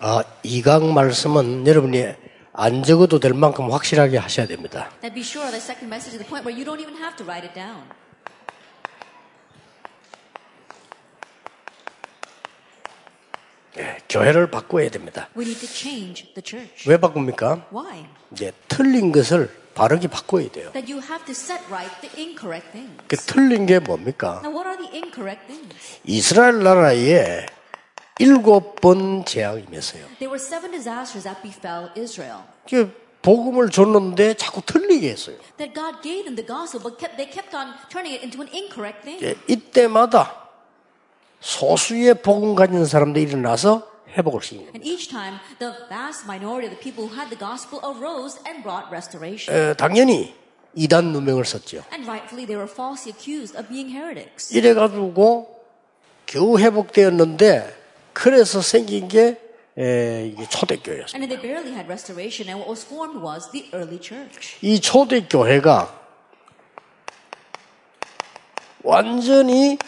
아, 이강 말씀은 여러분이 안 적어도 될 만큼 확실하게 하셔야 됩니다. Now be sure that second message is the point where you don't even have to write it down. 예, 교회를 바꿔야 됩니다. We need to change the church. 왜 바꿉니까? Why? 이제 틀린 것을 바르게 바꿔야 돼요. That you have to set right the incorrect things. 그 틀린 게 뭡니까? Now what are the incorrect things? 이스라엘 나라에 일곱 번 재앙이 임했어요. There were seven disasters that befell Israel. 그 복음을 줬는데 자꾸 틀리게 했어요. That God gave them the gospel, but kept, they kept on turning it into an incorrect thing. 예, 이때마다 소수의 복음 가진 사람들이 일어나서 회복을 시킵니다. And each time, the vast minority of the people who had the gospel arose and brought restoration. 에, 당연히 이단 누명을 썼죠. And rightfully, they were falsely accused of being heretics. 이래 가지고 겨우 회복되었는데 그래서 생긴 게 에, 이게 초대교회였어요. And then they barely had restoration, and what was formed was the early church. 이 초대교회가 완전히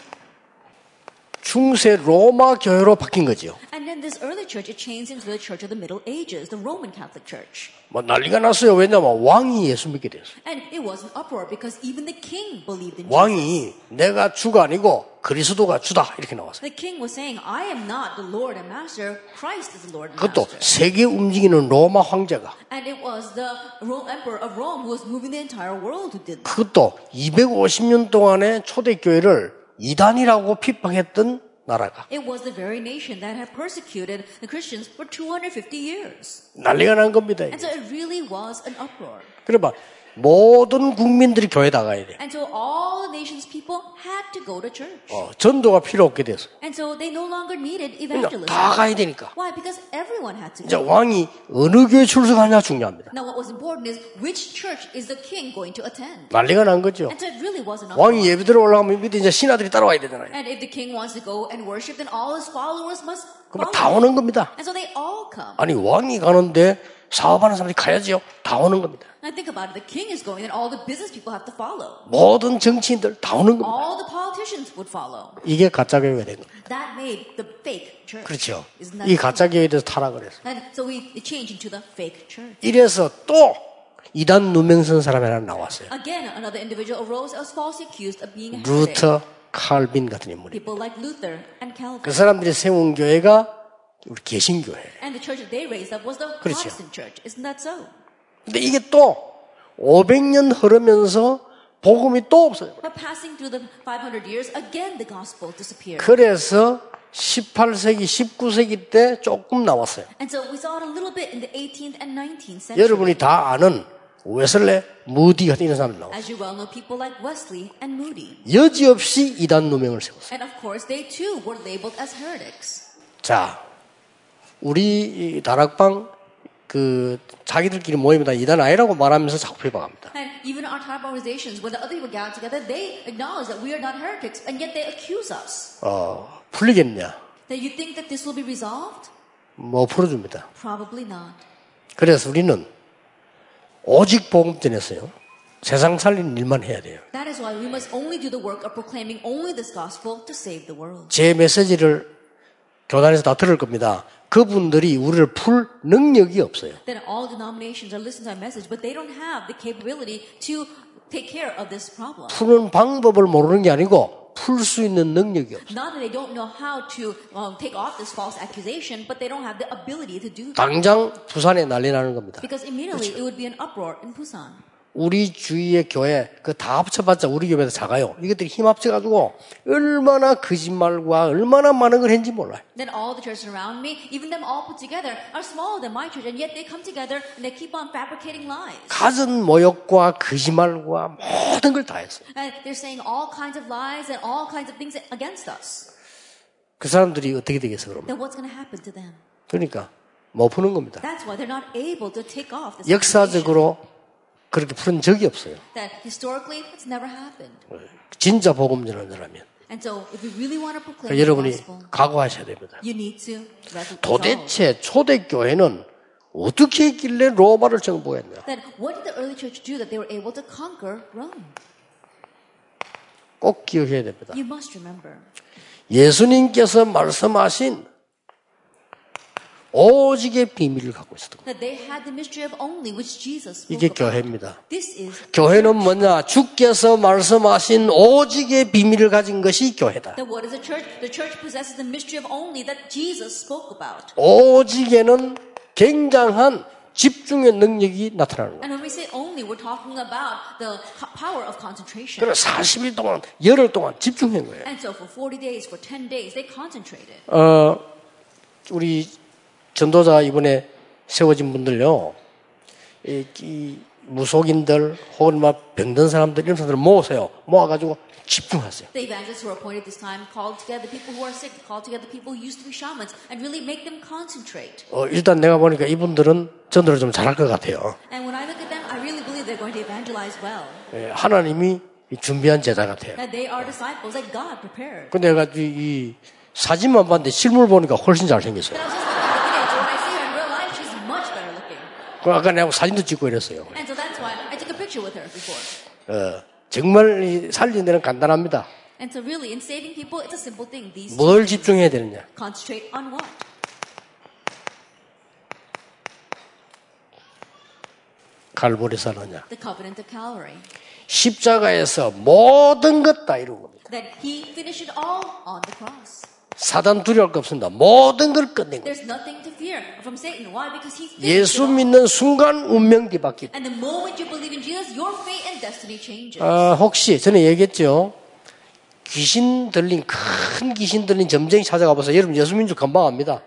중세 로마 교회로 바뀐 거죠. And then this early church, it changed into the church of the Middle Ages, the Roman Catholic Church. 뭐 난리가 났어요. 왜냐면 왕이 예수 믿게 됐어요. And it was an uproar because even the king believed in Jesus. 왕이 내가 주가 아니고 그리스도가 주다 이렇게 나왔어요. The king was saying, I am not the Lord and Master, Christ is the Lord and 그것도 Master. 세계 움직이는 로마 황제가 And it was the Ro- emperor of Rome who was moving the entire world who did that. 그것도 250년 동안의 초대 교회를 이단이라고 핍박했던 나라가 It was the very nation that had persecuted the Christians for 250 years. 난리가 난 겁니다. And so it really was an uproar. 그러면 모든 국민들이 교회 나가야 돼. And so all the nation's people had to go to church. 어, 전도가 필요 없게 됐어요. And so they no longer needed 그러니까 evangelism. 다 가야 되니까. Why? Because everyone had to 이제. 왕이 어느 교회 출석하냐 중요합니다. Now what was important is which church is the king going to attend? 난리가 난 거죠. And so it really was an 왕이 uproar. 예배 들어 올라가면 밑에 이제 신하들이 따라와야 되잖아요. And if the king wants to go and worship, then all his followers must follow. 다 오는 겁니다. And so they all come. 아니 왕이 가는데 사업하는 사람들이 가야지요. 다 오는 겁니다. And I think about it, the king is going, then all the business people have to follow. 모든 정치인들 다 오는 겁니다. All the politicians would follow. 이게 가짜 교회가 된 겁니다. That made the fake church. 그렇죠. 이 가짜 교회에 대해서 타락을 했어요. And so we changed into the fake church. 이래서 또 이단 누명 쓴 사람이 하나 나왔어요. Again, another individual arose as falsely accused of being. 루터, 칼빈 같은 인물이. People like Luther and Calvin. 그 사람들이 세운 교회가 우리 개신교회. And the church they raised up was the 그렇죠. Protestant church. Isn't that so? 근데 이게 또 500년 흐르면서 복음이 또 없어요. But passing through the 500 years, again the gospel disappeared. 그래서 18세기, 19세기 때 조금 나왔어요. And so we saw it a little bit in the 18th and 19th century. 여러분이 다 아는 웨슬레, 무디 같은 이런 사람들 나왔어요. As you well know, people like Wesley and Moody. 여지없이 이단 누명을 세웠어요. And of course, they too were labeled as heretics. 자, 우리 이 다락방 그 자기들끼리 모입니다. 이단 아니라고 말하면서 자꾸 비방합니다. And even our type organizations, when the other people gather together, they acknowledge that we are not heretics, and yet they accuse us. 어, 풀리겠냐? That you think that this will be resolved? 뭐 풀어줍니다. Probably not. 그래서 우리는 오직 복음 전했어요. 세상 살리는 일만 해야 돼요. That is why we must only do the work of proclaiming only this gospel to save the world. 제 메시지를 교단에서 다 들을 겁니다. 그분들이 우리를 풀 능력이 없어요. Then all denominations are listening to our message, but they don't have the capability to take care of this problem. 푸는 방법을 모르는 게 아니고 풀수 있는 능력이 없어요. Not that they don't know how to um, take off this false accusation, but they don't have the ability to do that. 당장 부산에 난리 나는 겁니다. Because immediately it would be an uproar in Busan. 우리 주위의 교회 그 다 합쳐봤자 우리 교회도 작아요. 이것들이 힘 합쳐가지고 얼마나 거짓말과 얼마나 많은 걸 했는지 몰라요. Then all the churches around me, even them all put together, are smaller than my church, and yet they come together and they keep on fabricating lies. 가진 모욕과 거짓말과 모든 걸 다 했어요. And they're saying all kinds of lies and all kinds of things against us. 그 사람들이 어떻게 되겠어 그러면? Then what's going to happen to them? 그러니까 못 푸는 겁니다. That's why they're not able to take off this accusation. 역사적으로 그렇게 푸는 적이 없어요. That historically, it's never happened. 진짜 복음 전하려면 And so, if we really want to proclaim 그러니까 여러분이 gospel, 각오하셔야 됩니다. you need to. 도대체 초대 교회는 어떻게 했길래 로마를 정복했냐? Then what did the early church do that they were able to conquer Rome? 꼭 기억해야 됩니다. You must remember. 예수님께서 말씀하신 오직의 비밀을 갖고 있었던 거예요. 이게. 교회입니다. 교회는 뭐냐? 주께서 말씀하신 오직의 비밀을 가진 것이 교회다. 오직에는 굉장한 집중의 능력이 나타나는 거예요. 그래서 40일 동안, 열흘 동안 집중한 거예요. And so for 40 days, for 10 days, they concentrated. 어, 우리 전도자 이번에 세워진 분들요, 이, 이 무속인들 혹은 막 병든 사람들 이런 사람들 모으세요. 모아가지고 집중하세요. The evangelists who are appointed this time called together people who are sick, called together people who used to be shamans, and really make them concentrate. 어, 일단 내가 보니까 이분들은 전도를 좀 잘할 것 같아요. And when I look at them, I really believe they're going to evangelize well. 예, 하나님이 준비한 제자 같아요. That they are disciples that God prepared. 근데 내가 이, 이 사진만 봤는데 실물 보니까 훨씬 잘생겼어요. But I was just looking at the video, so when I see her in real life, she's much better looking. 그 아까 내가 사진도 찍고 이랬어요. And so that's why I took a picture with her before. 어, 정말 이 살리는 데는 간단합니다. And so really, in saving people, it's a simple thing. These 뭘 집중해야 되느냐? concentrate on what? 갈보리서 하느냐? The covenant of Calvary. 십자가에서 모든 것 다 이루고 겁니다. That he finished it all on the cross. 사단 두려울 거 없습니다. 모든 걸 끝낸 거예요. 예수. 믿는 순간 운명 뒤바뀌고. 아, 혹시 전에 얘기했죠. 귀신 들린 큰 귀신 들린 점쟁이 찾아가 보세요. 여러분 예수 줄 금방 압니다.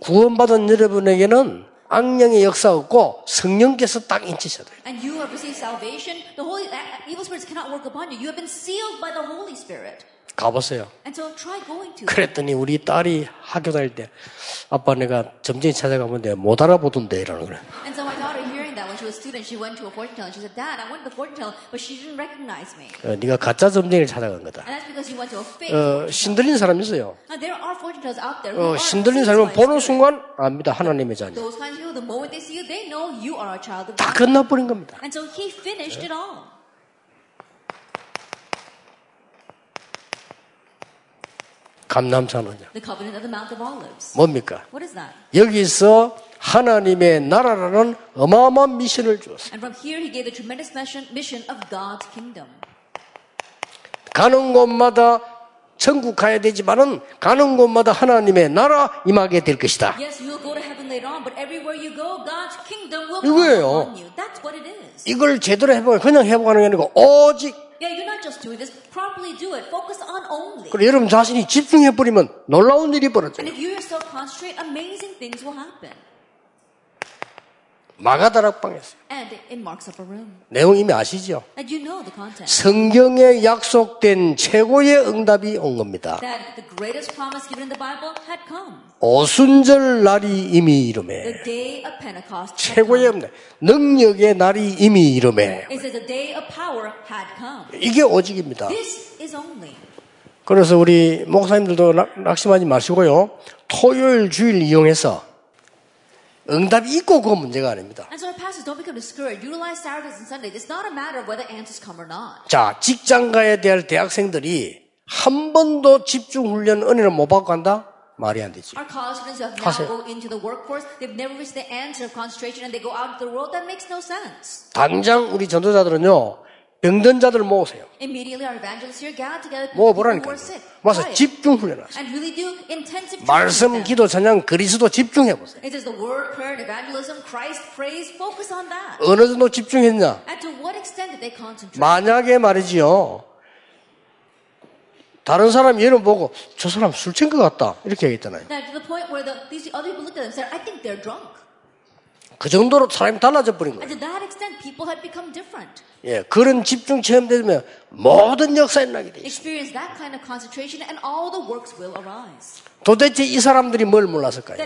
구원받은 여러분에게는 악령의 역사 없고 성령께서 딱 인치셔야 돼요. And you have received salvation. The holy uh, evil spirits cannot work upon you. You have been sealed by the Holy Spirit. 가보세요. And so try going to them. 그랬더니 우리 딸이 학교 다닐 때 아빠 내가 점쟁이 찾아가면 내가 못 알아보던데 이러는 거예요. And so my was a student, she went to a fortune teller. She said, "Dad, I went to the fortune teller, but she didn't recognize me." 어, 네가 가짜 점쟁이를 찾아간 거다. And that's because you went to a fake. 어, 신들린 사람 있어요. Now there are fortune tellers out there 어, 신들린 사람은 보는. 순간 압니다. 하나님의 자녀. Those kinds of people, the moment they see you, they know you are a child of 다 God. 끝나버린 겁니다. And so he finished it all. 감남산하냐. The covenant of the Mount of Olives. 뭡니까? What is that? 여기서 하나님의 나라라는 어마어마한 미션을 kingdom. 가는 곳마다 천국 가야 되지만은 가는 곳마다 하나님의 나라 임하게 될 것이다. 이거예요. 이걸 제대로 해보면 그냥 해보는 게 아니고 오직 Yeah, you're not just doing this. Properly do it. Focus on only. 그리고 여러분 자신이 집중해 버리면 놀라운 일이 벌어져요. if you yourself concentrate, amazing things will happen. 마가다락방에서 And in Mark's upper room. 내용 이미 아시죠? 성경에 약속된 최고의 응답이 온 겁니다. 오순절 날이 이미 이름에 최고의. 응답, 능력의 날이 이미 이름에. 이게 오직입니다. 그래서 우리 목사님들도 낙- 낙심하지 마시고요. 토요일 주일 이용해서 응답이 있고 그거 문제가 아닙니다. And so pastors don't become discouraged. Utilize Saturdays and Sundays. It's not a matter of whether answers come or not. 자, 직장 가야 될 대학생들이 한 번도 집중 훈련 은혜를 못 받고 간다? 말이 안 되지. Our college students who have now 하세요. go into the workforce, they've never reached the answer of concentration and they go out into the world. That makes no sense. 당장 우리 전도자들은요. 병든 자들 모으세요. Sick. 와서 집중 훈련하세요. 말씀. 기도, 찬양, 그리스도 집중해 보세요. On that. 어느 정도 집중했냐? 만약에 말이지요. 다른 사람이 얘를 보고 저 사람 술 취한 것 같다. 이렇게 얘기했잖아요. 그 정도로 사람이 달라져 버린 And 거예요. to that extent, people had become different. 예, 그런 집중 체험되면 모든 역사에 나게 돼 있어요. Experience that kind of concentration and all the works will arise. 도대체 이 사람들이 뭘 몰랐을까요?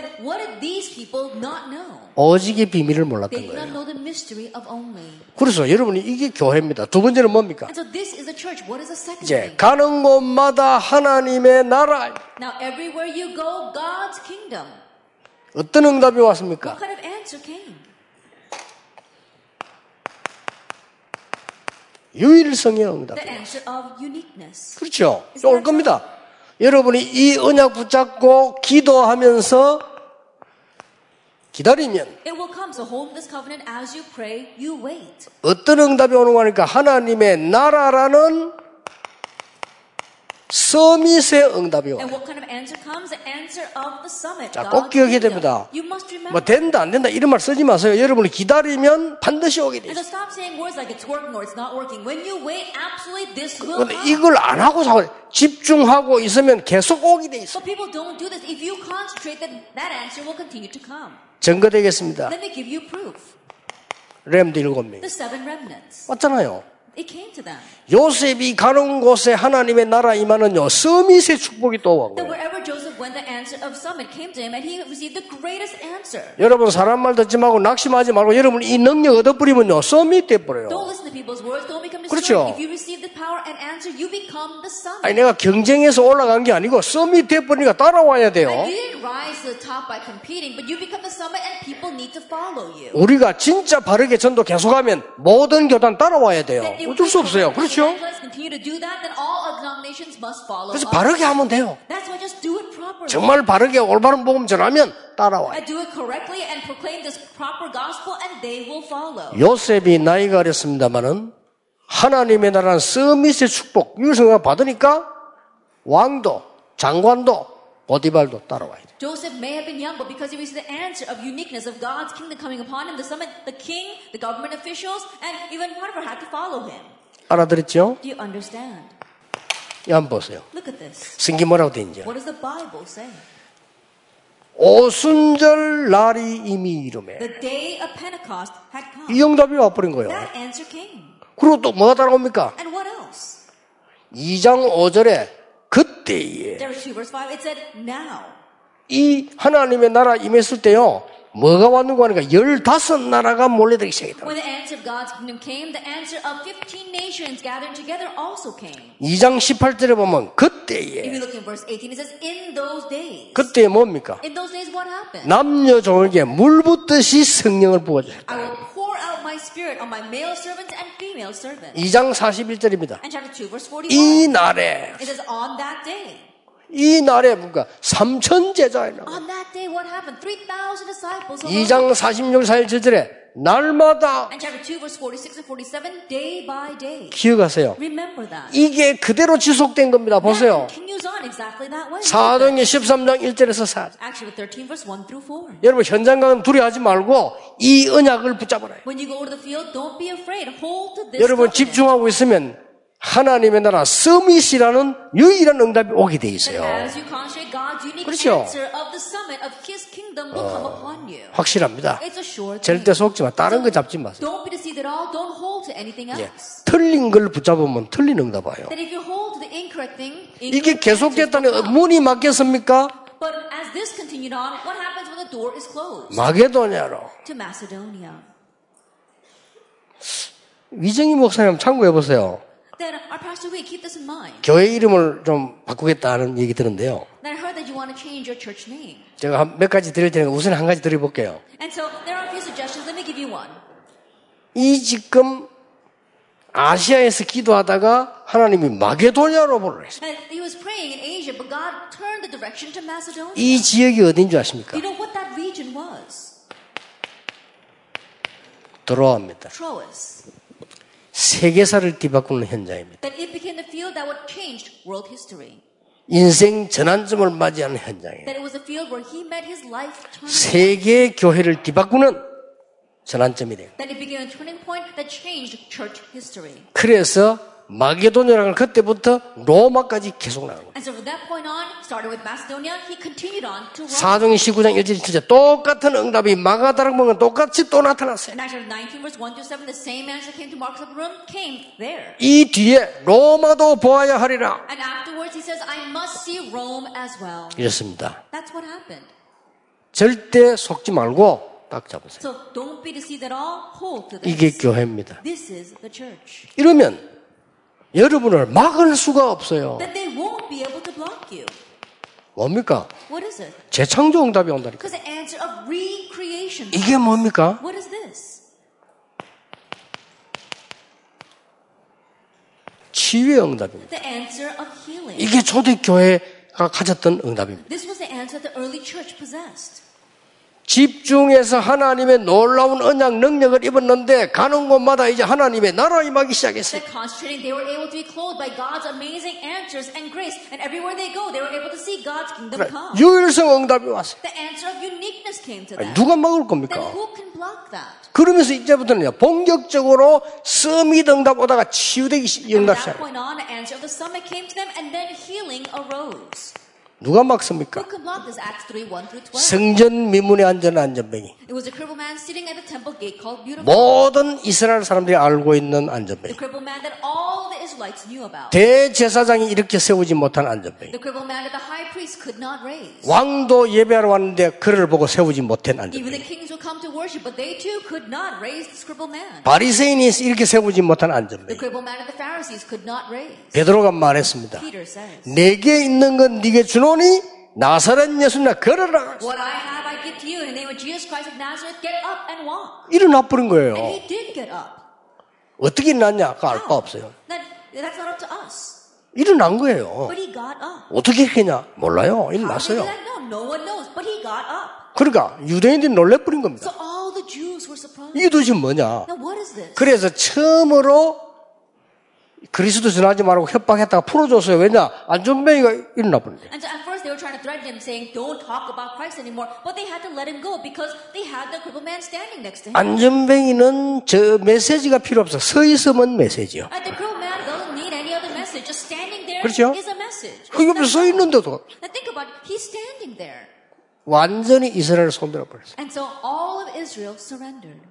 오직의 비밀을 They 몰랐던 거예요. know the mystery of only. 그래서 여러분이 이게 교회입니다. 두 번째는 뭡니까? And so this is a church. What is the second 이제? 가는 곳마다 하나님의 나라. Now, everywhere you go, God's kingdom. 어떤 응답이 왔습니까? What kind of answer came? 유일성의 응답. 그렇죠. 올 겁니다. 여러분이 이 언약 붙잡고 기도하면서 기다리면. 어떤 응답이 오는 거니까 하나님의 나라라는 서밋의 응답이 와요. 자, 꼭 기억해야. 됩니다. 뭐 된다 안 된다 이런 말 쓰지 마세요. 여러분이 기다리면 반드시 오게 돼 있어요. come. 이걸 안 하고 자꾸 집중하고 있으면 계속 오게 돼 있어. But people don't do this. If you concentrate, then that answer will continue to come. 증거되겠습니다. 렘드 일곱 명. 맞잖아요. It came to them. 요셉이 가는 곳에 하나님의 나라 임하는요 서밋의 축복이 또 와요. That wherever Joseph went, the answer of summit came to him, and he received the greatest answer. 여러분 사람 말 듣지 말고 낙심하지 말고 여러분 이 능력 서밋 돼 버려요. To people's words. Don't become 그렇죠. 아니 내가 경쟁에서 올라간 게 아니고 서밋 돼 버리니까 따라와야 돼요. 우리가 진짜 바르게 전도 계속하면 모든 교단 따라와야 돼요. 어쩔 수 없어요. 그렇죠? 그래서. 바르게 하면 돼요. 정말 바르게 올바른 복음 전하면 따라와요. 요셉이 나이가 어렸습니다마는 하나님의 나라는 서밋의 축복, 유성을 받으니까 왕도, 장관도, 보디발도 따라와야 돼요. Joseph may have been young, but because he received the answer of uniqueness of God's kingdom coming upon him, the summit, the king, the government officials, and even Potiphar had to follow him. 알아들었죠? Do you understand? 이 한번 보세요. Look at this. 성기 뭐라고 돼 있는지. What does the Bible say? 오순절 날이 이미 이름에 The day of Pentecost had come. 이 응답이 와버린 거예요. That answer came. 그리고 또 뭐가 따라옵니까? And what else? 2장 5절에 그때에 There was 2 verse 5. It said, now. 이 하나님의 나라 임했을 때요. 뭐가 왔는가 하니까 15나라가 몰려들기 시작했다. When the answer of God's kingdom came, the answer of 15 nations gathered together also came. 2장 18절에 보면 If 그때에 you look in verse 18, it says, in those days. 그때에 뭡니까? Days? 남녀 종에게 물 붓듯이 성령을 부어주셨다. I will pour out my spirit on my male servants and female servants. 2장 41절입니다. And chapter 2, verse 41. 이 날에 이 날에 뭔가 3천 제자에 나와. On that day, what happened? 3,000 disciples. alone. 2장 46, 47절에 날마다 And chapter 2, verse 46 and 47, day by day. 기억하세요. 이게 그대로 지속된 겁니다. 보세요. 사도행전 13장 1절에서 4절. Actually, 13 verse 1 through 4. 여러분 현장 가면 두려워하지 말고 이 언약을 붙잡아라. 여러분. 집중하고 있으면 하나님의 나라 서밋이라는 유일한 응답이 오게 돼 있어요. 그렇죠. you. 확실합니다. 절대 속지 마. 다른 거 잡지 마세요. 예. 틀린 걸 붙잡으면 틀린 응답 와요. 이게 come. 문이 막혔습니까? 마게도냐로. 위정희 목사님 참고해 보세요. Then our pastor, we keep this in mind. 교회 이름을 좀 바꾸겠다는 얘기 들었는데요. Then I heard that you want to change your church name. 제가 한몇 가지 드릴 테니까 우선 한 가지 드려볼게요. And so there are a few suggestions. Let me give you one. 이 지금 아시아에서 기도하다가 하나님이 마게도냐로 보내셨어요. And he was praying in Asia, but God turned the direction to Macedonia. 이 지역이 어딘 줄 아십니까? You know what that region was? 들어옵니다. Troas. 세계사를 뒤바꾸는 현장입니다. 인생 전환점을 맞이하는 현장이에요. Turning. 세계 교회를 뒤바꾸는 전환점이 돼요. 그래서 마게도냐라는 그때부터 로마까지 계속. And so. 사도행 19장 1절 7절 똑같은 응답이 마가다락방은 똑같이 또 나타났어요. And actually 19 verse 1 through 7, the same answer came to Marcus of Rome, came there. 이 뒤에 로마도 보아야 하리라. Says, well. 이렇습니다. 절대 속지 말고 딱 잡으세요. So 이게. 교회입니다. 이러면 여러분을 막을 수가 없어요. Then they won't be able to block you. 뭡니까? What is it? 재창조 응답이 온다니까. Because the answer of recreation. 이게 뭡니까? What is this? 치유의 응답입니다. The answer of healing. 이게 초대교회가 가졌던 응답입니다. This was the answer that the early church possessed. 집중해서 하나님의 놀라운 언약 능력을 입었는데 가는 곳마다 이제 하나님의 나라 임하기 시작했어요. 유일성 응답이 왔어요. The answer of uniqueness came to 아니, them. 누가 막을 겁니까? who can block that? 그러면서 이제부터는 본격적으로 서밋 응답 오다가 치유되기 응답 시작. 누가 막습니까? Who could block this? Acts 3 1 through 12. 성전 미문에 앉은 안전뱅이. It was a crippled man sitting at the temple gate called Beautiful. 모든 이스라엘 사람들이 알고 있는 The 안전뱅이. crippled man that all the Israelites knew about. 대제사장이 이렇게 세우지 못한 안전뱅이. The crippled man that the high priest could not raise. 왕도 예배하러 왔는데 그를 보고 세우지 못한 안전뱅이. Come to worship, but they too could not raise this crippled man. 바리새인이 이렇게 세우지 못한 The 안전뱅이. crippled man that the Pharisees could not raise. 베드로가 말했습니다. Peter says, 내게 있는 건 네게 주노니 나사렛 예수나 걸어라. What I have I give to you. In the name of Jesus Christ of Nazareth, get up and walk. 일어나 And 거예요. he did get up. 어떻게 일어났냐? 그거 알바 없어요. That, that's not up to us. 일어난 거예요. But he got up. 어떻게 했냐? 몰라요. How did 일어났어요. that? No, no one knows. But he got up. 그러니까 유대인들이 놀래버린 겁니다. 이게 도대체 뭐냐? 그래서 처음으로 그리스도 전하지 말고 협박했다가 풀어줬어요. 왜냐? 안전뱅이가 일어나 버린대. And so at first they were trying to threaten him, saying, "Don't talk about Christ anymore." But they had to let him go because they had the crippled man standing next to him. 안전뱅이는 저 메시지가 필요 없어. 서 있으면 메시지요. And the crippled man doesn't need any other message. Just standing there 그렇죠? is a message. 그 옆에 서 있는데도 Now think about it. He's standing there. 완전히 이스라엘을 손들어 버렸어요. And so all of Israel surrendered.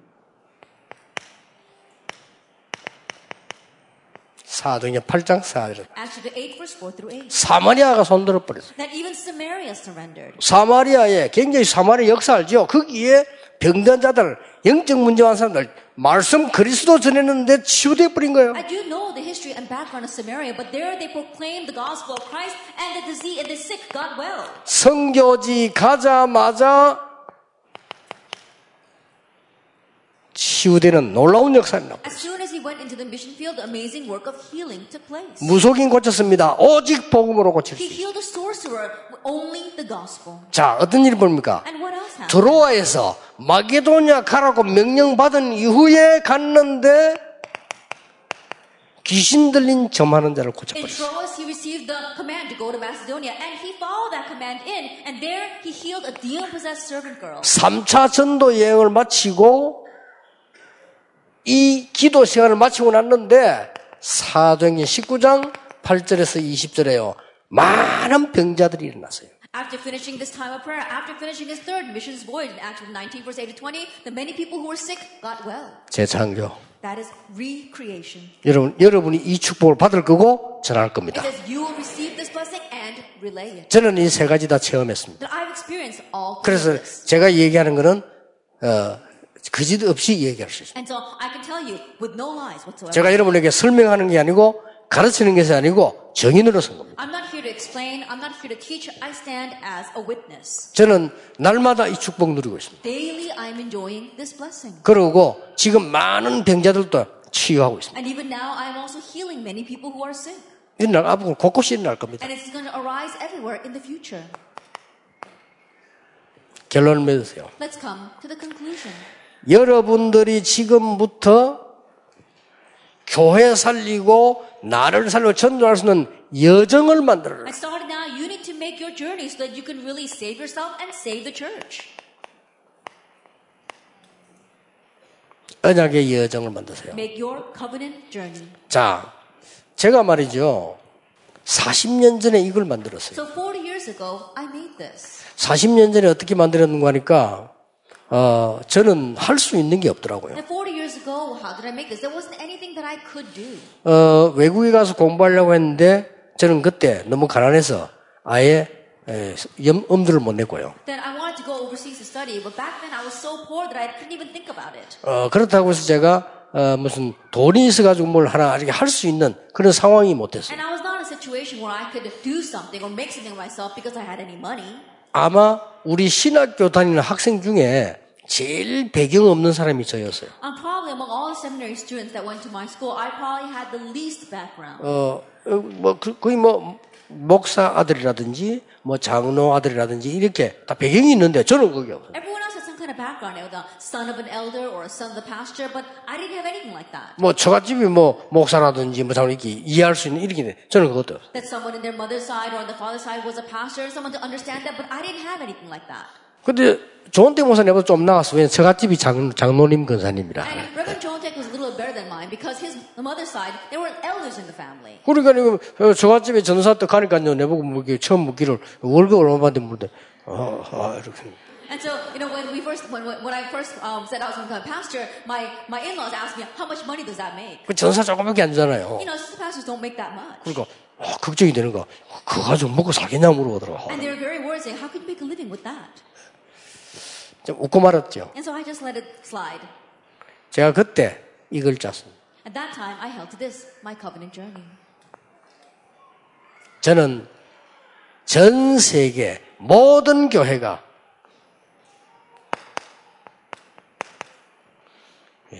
사도행전 8장 4절. Acts chapter 8, verse 4 through 8. 사마리아가 손들어 버렸어요. 사마리아에 굉장히 사마리아 역사 알죠? 거기에 병든 자들, 영적 문제한 사람들 말씀 그리스도 전했는데 치유돼 버린 거예요. I do know the history and background of Samaria, but there they proclaimed the gospel of Christ, and the disease and the sick got well. 성교지 가자마자 치유되는 놀라운. As soon as he went into the mission field, the amazing work of healing took place. 무속인 고쳤습니다. 오직 복음으로 고칠 수 He healed a sorcerer only the gospel. 자, 어떤 일이 봅니까? And what else happened? 드로아에서 마게도냐 가라고 명령받은 이후에 갔는데 귀신 들린 점하는 자를 고쳐버렸어요. Troas, he received the command to go to Macedonia, and he followed that command in, and there he healed a demon-possessed servant girl. 3차 전도 여행을 마치고 이 기도 시간을 마치고 났는데 사도행전 19장 8절에서 20절에요. 많은 병자들이 일어났어요. After finishing this time of prayer, after finishing his third missions voyage in Acts 19, verse 8 to 20, the many people who were sick got well. 재창조. That is recreation. 여러분, 여러분이 이 축복을 받을 거고 전할 It 겁니다. says you will receive this blessing and relay it. 저는 이 세 가지 다 체험했습니다. That I've experienced all 그래서. 제가 얘기하는 거는 어, 거짓 없이 얘기할 수 있어요. 제가 여러분에게 설명하는 게 아니고 가르치는 것이 아니고 정인으로 선 겁니다. 저는 날마다 이 축복 누리고 있습니다. 그러고 지금 많은 병자들도 치유하고 있습니다. 일어날 앞으로 곳곳이 일어날 겁니다. 결론을 맺으세요. 여러분들이 지금부터 교회 살리고 나를 살리고 전도할 수 있는 여정을 만들어라. And starting now, you need to make your journey so that you can really save yourself and save the church. 언약의 여정을 만드세요. Make your covenant journey. 자, 제가 말이죠. 40년 전에 이걸 만들었어요. So 40 years ago, I made this. 40년 전에 어떻게 만들었는가 하니까, 어, 저는 할 수 있는 게 없더라고요. And 40 years ago, how did I make this? There wasn't anything that I could do. 어, 외국에 가서 공부하려고 했는데, 저는 그때 너무 가난해서 아예 에, 염, 엄두를 못 냈고요. 어, 그렇다고 해서 제가 어, 무슨 돈이 있어가지고 뭘 하나 이렇게 할수 있는 그런 상황이 못 됐어요. 아마 우리 신학교 다니는 학생 중에 제일 배경 없는 사람이 저였어요. I'm probably among all seminary students that went to my school, I probably had the least background. 어, 어, 뭐 그- 거의 뭐 목사 아들이라든지 뭐 장로 아들이라든지 이렇게 다 배경이 있는데 저는 그게 없어요. Everyone kind of background. They were the son of an elder or a son of the pastor, but I didn't have anything like that. 뭐 처갓집이 뭐 목사라든지 뭐 장로 이렇게 이해할 수 있는 이렇게 돼. 저는 그것도 없어요. That someone in their mother's side or on the father's side was a pastor, someone to understand that, but I didn't have anything like that. 근데 좋은데 목사님보다 좀 나았어. 왜냐면 처갓집이 장, 장로님 근사님이라. And Reverend John Tech was a little better than mine because his the mother's side, there were elders in the family. 그러니까 어, 저갓집에 전사 때 가니까요. 내보고 뭐 처음 묻기를 월급 얼마 받는데 물대. 어, 아, 이렇게. And so, you know, when we first, when, when I first um, said I was going to become a pastor, my, my in-laws asked me, how much money does that make? 그 전사 조금밖에 안 주잖아요. You know, assistant pastors don't make that much. 그러니까 어, 걱정이 되는 거. 그거 가지고 먹고 살겠냐 물어보더라고. And they were very worried, saying, how can you make a living with that? 좀 웃고 말았죠. And so I just let it slide. 제가 그때 이걸 짰습니다. At that time, I held to this, my covenant journey. 저는 전 세계 모든 교회가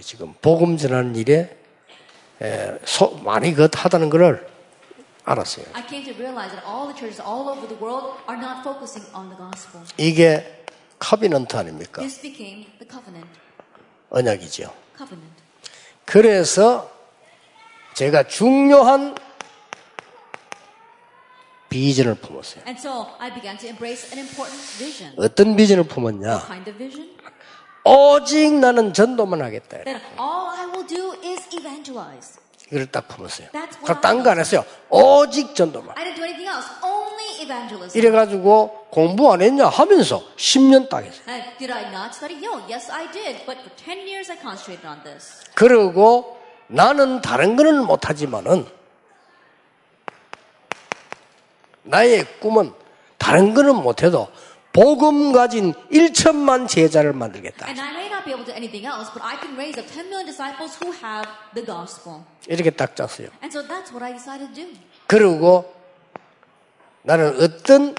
지금 복음 전하는 일에 에, 소- 많이 그 하다는 것을 알았어요. 이게 카비넌트 아닙니까? This became the covenant. 언약이죠. Covenant. 그래서 제가 중요한 비전을 품었어요. And so I began to embrace an important vision. 어떤 비전을 품었냐? 오직 나는 전도만 하겠다. That all I will do is evangelize. 이걸 딱 품었어요. That's what 딴거 안 했어요. 오직 전도만. I didn't do anything else. Only evangelism. 이래가지고 공부 안 했냐 하면서 10년 딱 했어요. And did I not study? No, yes, I did. But for 10 years, I concentrated on this. 그리고 나는 다른 거는 못하지만은 나의 꿈은 다른 거는 못해도 복음 가진 1천만 제자를 만들겠다. And I may not be able to do anything else, but I can raise up 10 million disciples who have the gospel. 이렇게 딱 짰어요. And so that's what I decided to do. 그리고 나는 어떤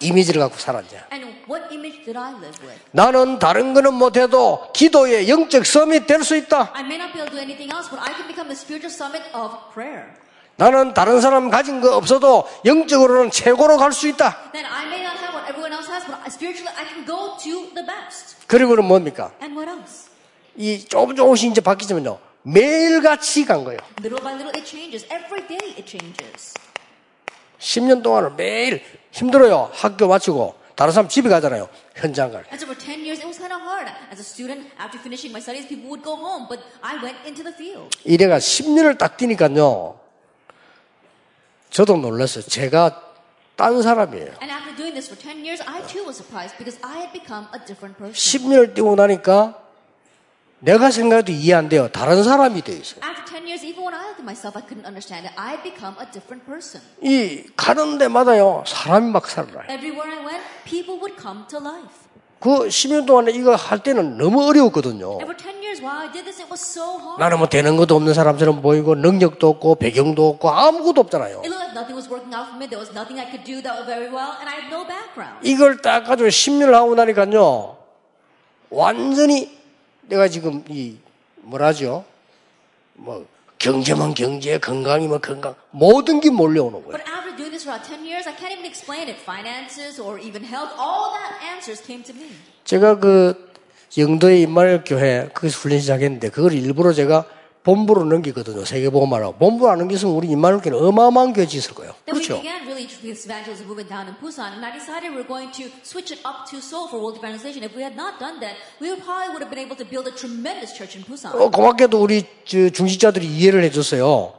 이미지를 갖고 살았냐. And what image did I live with? 나는 다른 거는 못해도 기도의 영적 섬이 될 수 있다. I may not be able to do anything else, but I can become the spiritual summit of prayer. 나는 다른 사람 가진 거 없어도 영적으로는 최고로 갈 수 있다. Spiritually I can go to the best. 그리고는 뭡니까? And what else? 이 조금 조금씩 이제 바뀌지만요. 매일같이 간 거예요. Little by little it changes. Every day it changes. 10년 동안은 매일 힘들어요. 학교 마치고 다른 사람 집에 가잖아요. 현장 갈. And so for 10 years it was kind of hard. As a student, after finishing my studies, people would go home, but I went into the field. 이래가 10년을 딱 뛰니까요. 저도 놀랐어요. 제가 딴 사람이에요. And after doing this for 10 years, I too was surprised because I had become a different person. 10년을 뛰고 나니까 내가 생각해도 이해 안 돼요. 다른 사람이 돼 있어요. After 10 years, even when I looked at myself, I couldn't understand it. I had become a different person. 이 가는 데마다요. 사람이 막 살아요. Everywhere I went, people would come to life. 그 10년 동안에 이거 할 때는 너무 어려웠거든요. And for 10 years while I did this, it was so hard. 나는 뭐 되는 것도 없는 사람처럼 보이고 능력도 없고 배경도 없고 아무것도 없잖아요. 이걸 딱 가지고 10년을 하고 나니까요. 완전히 내가 지금 이 뭐라죠? 뭐 경제만 경제, 건강이면 건강 모든 게 몰려오는 거예요. For about 10 years, I can't even explain it. Finances or even health, all that answers came to me. 제가 그 영도의 임마을 교회 거기서 훈련 시작했는데 그걸 일부러 제가 본부로 넘기거든요. 세계보고말하고 본부로 안 넘겼으면 우리 임마을 교회는 어마어마한 교회 짓을 거예요. 그렇죠? really Busan, and I decided we were going to switch it up to Seoul for world evangelization. If we had not done that, we would probably would have been able to build a tremendous church in Busan. 어, 고맙게도 우리 저 중직자들이 이해를 해줬어요.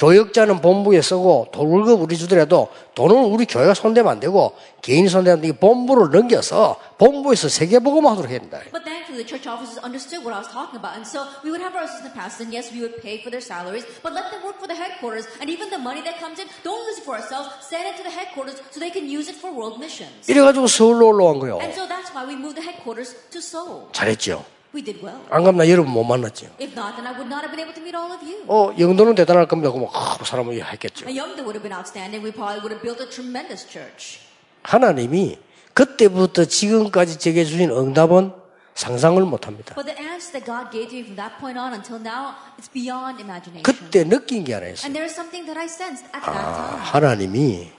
교역자는 본부에 쓰고 월급 우리 주더라도 돈은 우리 교회가 손대면 안 되고 개인이 손대면 이 본부를 넘겨서 본부에서 세계보고만 하도록 해야 된다. But thankfully, the church officers understood what I was talking about, and so we would have our assistant pastors, and yes, we would pay for their salaries, but let them work for the headquarters, and even the money that comes in, don't use it for ourselves, send it to the headquarters so they can use it for world missions. 이래 가지고 서울로 올라온 거예요. And so that's why we moved the headquarters to Seoul. 잘했죠. We did well. 안 그러면 나 여러분 못 만났죠. If not, then I would not have been able to meet all of you. 어, 영도는 대단할 겁니다. 그러면 아, 그 사람은 했겠죠. A Youngda would have been outstanding. We probably would have built a tremendous church. 하나님이 그때부터 지금까지 제게 주신 응답은 상상을 못 합니다. But the answer that God gave to me from that point on until now, it's beyond imagination. 그때 느낀 게 하나 있어요. And there is something that I sensed at that 아, time. 하나님이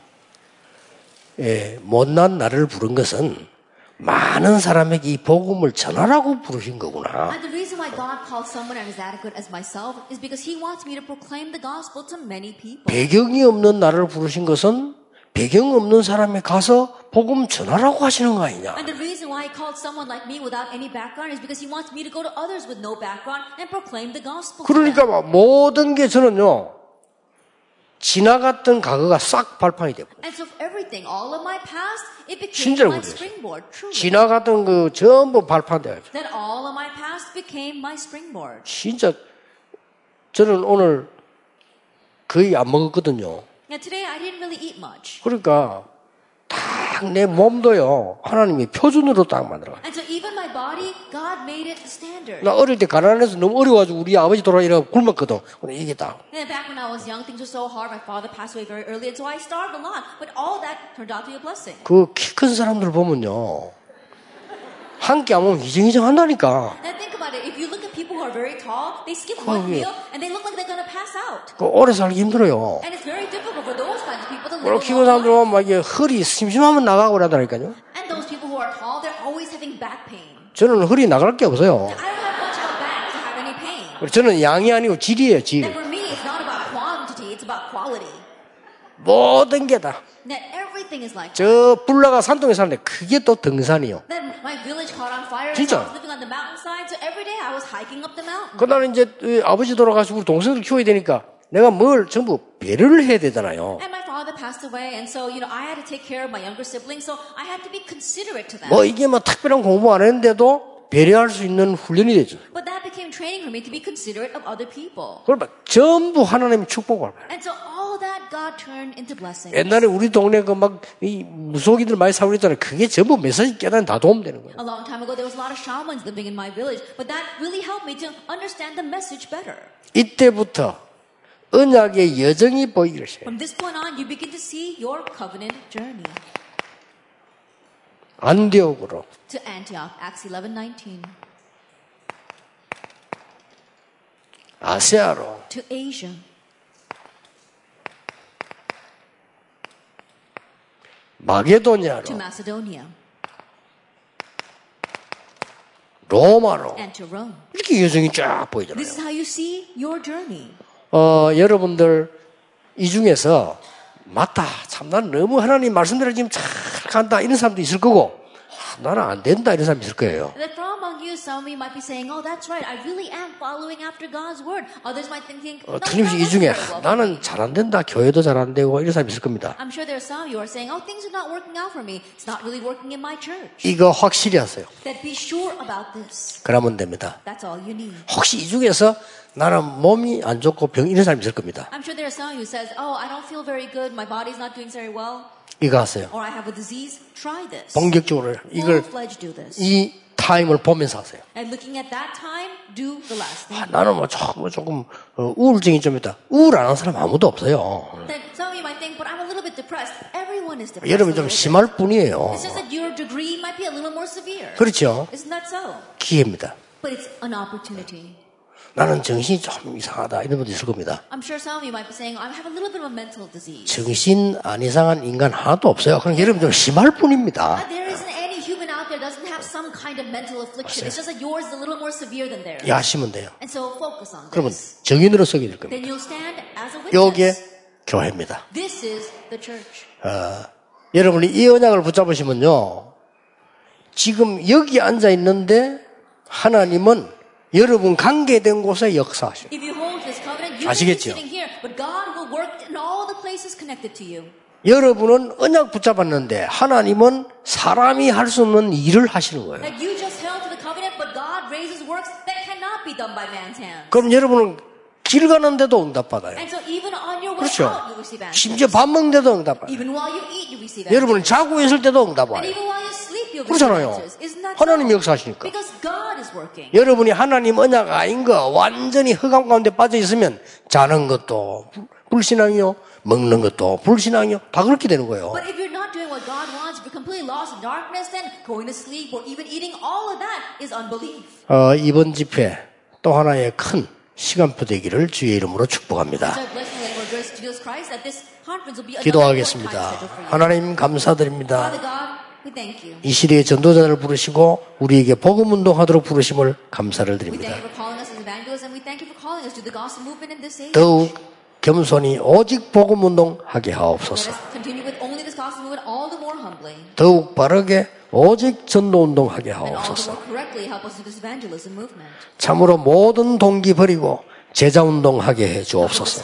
예, 못난 나를 부른 것은 많은 사람에게 이 복음을 전하라고 부르신 거구나. And the reason why God called someone as adequate as myself is because He wants me to proclaim the gospel to many people. 배경이 없는 나를 부르신 것은 배경 없는 사람에 가서 복음 전하라고 하시는 거 아니냐. And the reason why He called someone like me without any background is because He wants me to go to others with no background and proclaim the gospel. 그러니까 모든 게 저는요, 지나갔던 과거가 싹 발판이 되고, And so everything, all of my past, it became 진짜로 my 그랬어요. 지나갔던 그 전부 발판돼가지고. That all of my past became my springboard. 진짜, 저는 오늘 거의 안 먹었거든요. Now today I didn't really eat much. 그러니까, 딱 내 몸도요, 하나님이 표준으로 딱 만들어. So even my body, God made it standard. 나 어릴 때 가난해서 너무 어려워가지고 우리 아버지 돌아가니까 굶었거든. 근데 이게 딱. And then back when I was young, things were so hard. My father passed away very early, and so I starved a lot. But all that turned out to be a blessing. 그 키 큰 사람들 보면요. 한끼 안 먹으면 이정이정 한다니까. And think about it. If you look at people who are very tall, they skip Oh, one meal and they look like they're going to pass out. 그 오래 살기 힘들어요. And it's very difficult for those kinds of people to live a 키운 long 사람들 life. 보면 막 이게 허리 심심하면 나가고 그러다니까요. And those people who are tall, they're always having back pain. 저는 허리 나갈 게 없어요. 저는 양이 아니고 질이에요, 질. And for me, it's not about quantity, it's about quality. 모든 게 다. 저 불나가 산동에 사는데 그게 또 등산이요. 진짜? 그날은 이제 이 아버지 돌아가시고 동생들 키워야 되니까 내가 뭘 전부 배려를 해야 되잖아요. Father passed away, and so you know I had to take care of my younger siblings. So I had to be considerate to them. 뭐 이게 뭐 특별한 공부 안 했는데도 배려할 수 있는 훈련이 되죠. But that became training for me to be considerate of other people. 그걸 막 전부 하나님의 축복을 받아요. And so all that God turned into blessings. 옛날에 우리 동네 그막이 무속이들 많이 살고 있잖아요. 그게 전부 메시지 깨달으면 다 도움되는 거예요. A long time ago, there was a lot of shamans living in my village, but that really helped me to understand the message better. 이때부터 언약의 여정이 보이기 시작해요. From this point on, you begin to see your covenant journey 안디옥으로 to Antioch, Acts 11:19, 아시아로 to Asia, 마게도니아로 to Macedonia, 로마로 and to Rome. 이렇게 여정이 쫙 보이잖아요. This is how you see your journey. 어, 여러분들 이 중에서 맞다. 참 나는 너무 하나님 말씀대로 지금 잘 간다. 이런 사람도 있을 거고 아, 나는 안 된다. 이런 사람도 있을 거예요. That from among you, some of you might be saying, "Oh, that's right. I really am following after God's word." Others might think, 어, "No, 틀림없이 that 이 중에 나는 me." 잘안 된다. 교회도 잘 안 되고 이런 사람이 있을 겁니다. I'm sure there are some of you who are saying, "Oh, things are not working out for me. It's not really working in my church." 이거 확실히 하세요. That be sure about this. 그러면 됩니다. That's all you need. 혹시 이 중에서 나는 몸이 안 좋고 병 이런 사람이 있을 겁니다. I'm sure there are some who says, "Oh, I don't feel very good. My body's not doing very well." 이거 하세요. or I have a disease, try this. 본격적으로 이걸. 이 타임을 보면서 하세요. And looking at that time, do the last 아, thing. 나는 뭐 조금, 조금 어, 우울증이 좀 있다. 우울 안 하는 사람 아무도 없어요. Then some of you might think, but I'm a little bit depressed. Everyone is depressed. 여러분 좀. 심할 뿐이에요. 그렇죠? Isn't that so? 기회입니다. 나는 정신이 좀 이상하다. 이런 분도 있을 겁니다. Saying. 정신 안 이상한 인간 하나도 없어요. 그럼 여러분 좀 심할 뿐입니다. Uh. 야시면 돼요. And so focus on 그러면. 정인으로 서게 될 겁니다. Witness. 교회입니다. This is the church. 여러분이 이 언약을 붙잡으시면요. 지금 여기 앉아 있는데 하나님은 여러분 관계된 곳에 be 아시겠죠? 여러분은 언약 붙잡았는데 하나님은 사람이 할 수 없는 일을 하시는 거예요. 그럼 여러분은 길 가는데도 응답받아요. 그렇죠. 심지어 밥 먹는데도 응답받아요. 여러분은 자고 있을 때도 응답 And 와요. 하나님이 so? 역사하시니까. 여러분이 하나님 언약 아닌 거 완전히 흑암 가운데 빠져 있으면 자는 것도 불- 불신앙이요, 먹는 것도 불신앙이요, 다 그렇게 되는 거예요. 어, 이번 집회 또 하나의 큰 시간표 되기를 주의 이름으로 축복합니다. 기도하겠습니다. 하나님 감사드립니다. Father God, we thank you. 이 시대의 전도자를 부르시고 우리에게 복음 운동하도록 부르심을 감사를 드립니다. thank you for calling us as evangelists and we thank you for calling us to the gospel movement in this age. 더욱 겸손히 오직 복음 운동하게 하옵소서. us continue with only this gospel movement all the more humbly 더욱 빠르게 오직 전도 운동하게 하옵소서. 참으로 모든 동기 버리고 제자 운동하게 해 주옵소서.